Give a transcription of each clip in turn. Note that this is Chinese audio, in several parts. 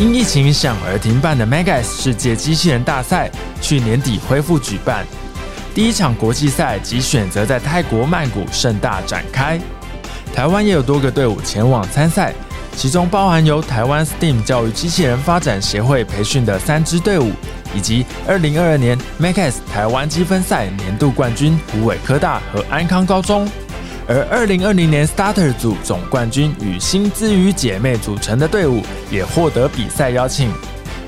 因疫情影响而停办的 Megas 世界机器人大赛，去年底恢复举办。第一场国际赛即选择在泰国曼谷盛大展开。台湾也有多个队伍前往参赛，其中包含由台湾 STEAM 教育机器人发展协会培训的三支队伍，以及二零二二年 Megas 台湾积分赛年度冠军虎尾科大和安康高中。而二零二零年 Starter 组总冠军与新姿语姐妹组成的队伍也获得比赛邀请，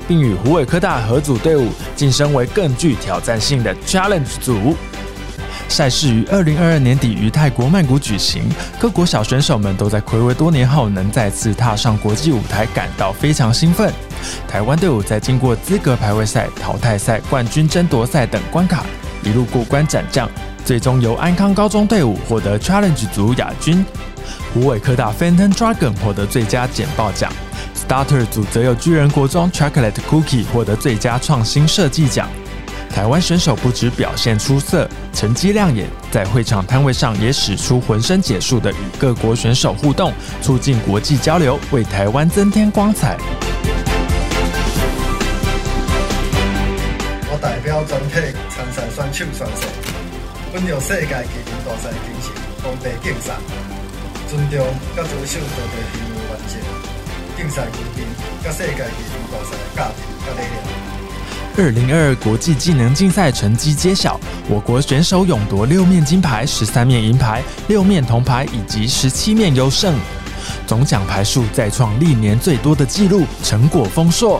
并与虎尾科大合组队伍晋升为更具挑战性的 Challenge 组。赛事于二零二二年底于泰国曼谷举行，各国小选手们都在睽违多年后能再次踏上国际舞台感到非常兴奋。台湾队伍在经过资格排位赛、淘汰赛、冠军争夺赛等关卡，一路过关斩将。最终由安康高中队伍获得 Challenge 组亚军，湖尾科大 Phantom Dragon 获得最佳简报奖，Starter 组则有巨人国中 Chocolate Cookie 获得最佳创新设计奖。台湾选手不止表现出色，成绩亮眼，在会场摊位上也使出浑身解数的与各国选手互动，促进国际交流，为台湾增添光彩。我代表全体参赛选手宣誓。本着世界技能大赛精神，公平竞赛，尊重甲遵守道德行为原则，竞赛公平，甲世界技能大赛价值甲理念。二零二二国际技能竞赛成绩揭晓，我国选手勇夺六面金牌、十三面银牌、六面铜牌以及十七面优胜，总奖牌数再创历年最多的纪录，成果丰硕。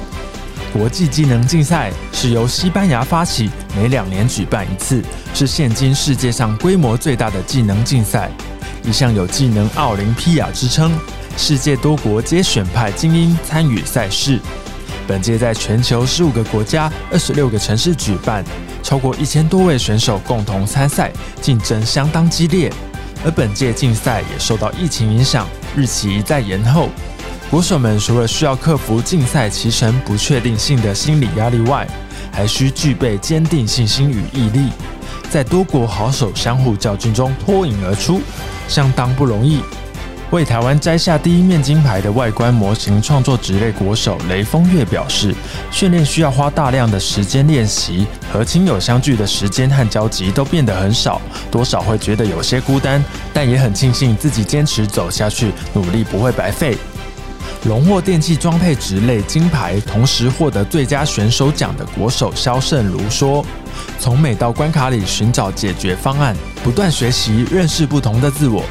国际技能竞赛是由西班牙发起，每两年举办一次，是现今世界上规模最大的技能竞赛，一项有技能奥林匹亚之称。世界多国皆选派精英参与赛事。本届在全球十五个国家、二十六个城市举办，超过一千多位选手共同参赛，竞争相当激烈。而本届竞赛也受到疫情影响，日期一再延后。国手们除了需要克服竞赛期程不确定性的心理压力外，还需具备坚定信心与毅力，在多国好手相互较劲中脱颖而出，相当不容易。为台湾摘下第一面金牌的外观模型创作职类国手雷峰月表示，训练需要花大量的时间练习，和亲友相聚的时间和交集都变得很少，多少会觉得有些孤单，但也很庆幸自己坚持走下去，努力不会白费。荣获电气装配职类金牌，同时获得最佳选手奖的国手肖胜如说：“从每道关卡里寻找解决方案，不断学习，认识不同的自我。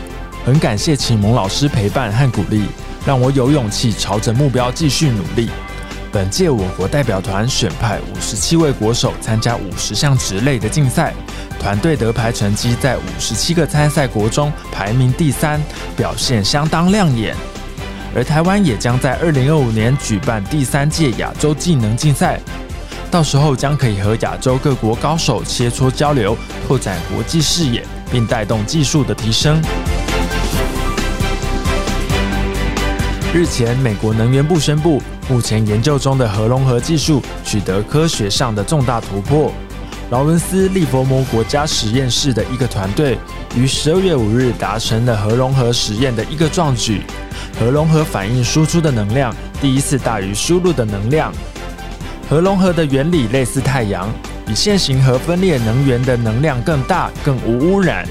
很感谢启蒙老师陪伴和鼓励，让我有勇气朝着目标继续努力。本届我国代表团选派五十七位国手参加五十项职类的竞赛，团队得牌成绩在五十七个参赛国中排名第三，表现相当亮眼。”而台湾也将在二零二五年举办第三届亚洲技能竞赛，到时候将可以和亚洲各国高手切磋交流，拓展国际视野，并带动技术的提升。日前，美国能源部宣布，目前研究中的核融合技术取得科学上的重大突破。劳伦斯·利佛摩国家实验室的一个团队于十二月五日达成了核融合实验的一个壮举。核融合反应输出的能量第一次大于输入的能量。核融合的原理类似太阳，比现行核分裂能源的能量更大、更无污染。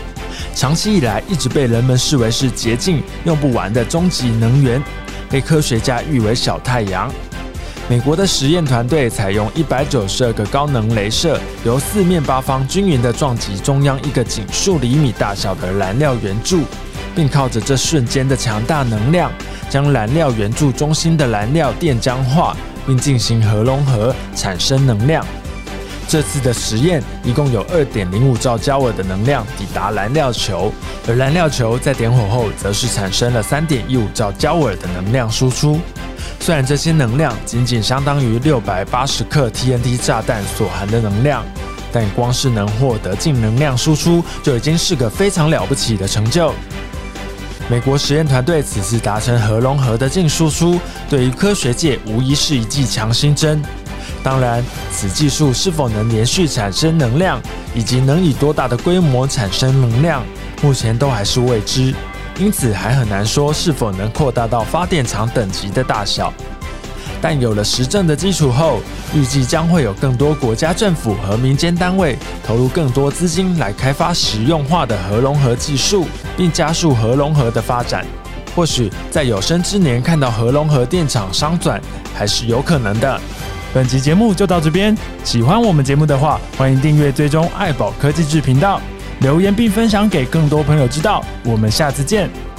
长期以来一直被人们视为是洁净、用不完的终极能源，被科学家誉为“小太阳”。美国的实验团队采用一百九十二个高能镭射，由四面八方均匀地撞击中央一个仅数厘米大小的燃料圆柱。并靠着这瞬间的强大能量，将燃料圆柱中心的燃料电浆化，并进行核融合，产生能量。这次的实验一共有二点零五兆焦耳的能量抵达燃料球，而燃料球在点火后，则是产生了三点一五兆焦耳的能量输出。虽然这些能量仅仅相当于六百八十克 TNT 炸弹所含的能量，但光是能获得净能量输出，就已经是个非常了不起的成就。美国实验团队此次达成核融合的净输出，对于科学界无疑是一剂强心针。当然，此技术是否能连续产生能量，以及能以多大的规模产生能量，目前都还是未知，因此还很难说是否能扩大到发电厂等级的大小。但有了实证的基础后，预计将会有更多国家政府和民间单位投入更多资金来开发实用化的核融合技术，并加速核融合的发展。或许在有生之年看到核融合电厂商转，还是有可能的。本集节目就到这边，喜欢我们节目的话，欢迎订阅追踪爱宝科技制频道，留言并分享给更多朋友知道。我们下次见。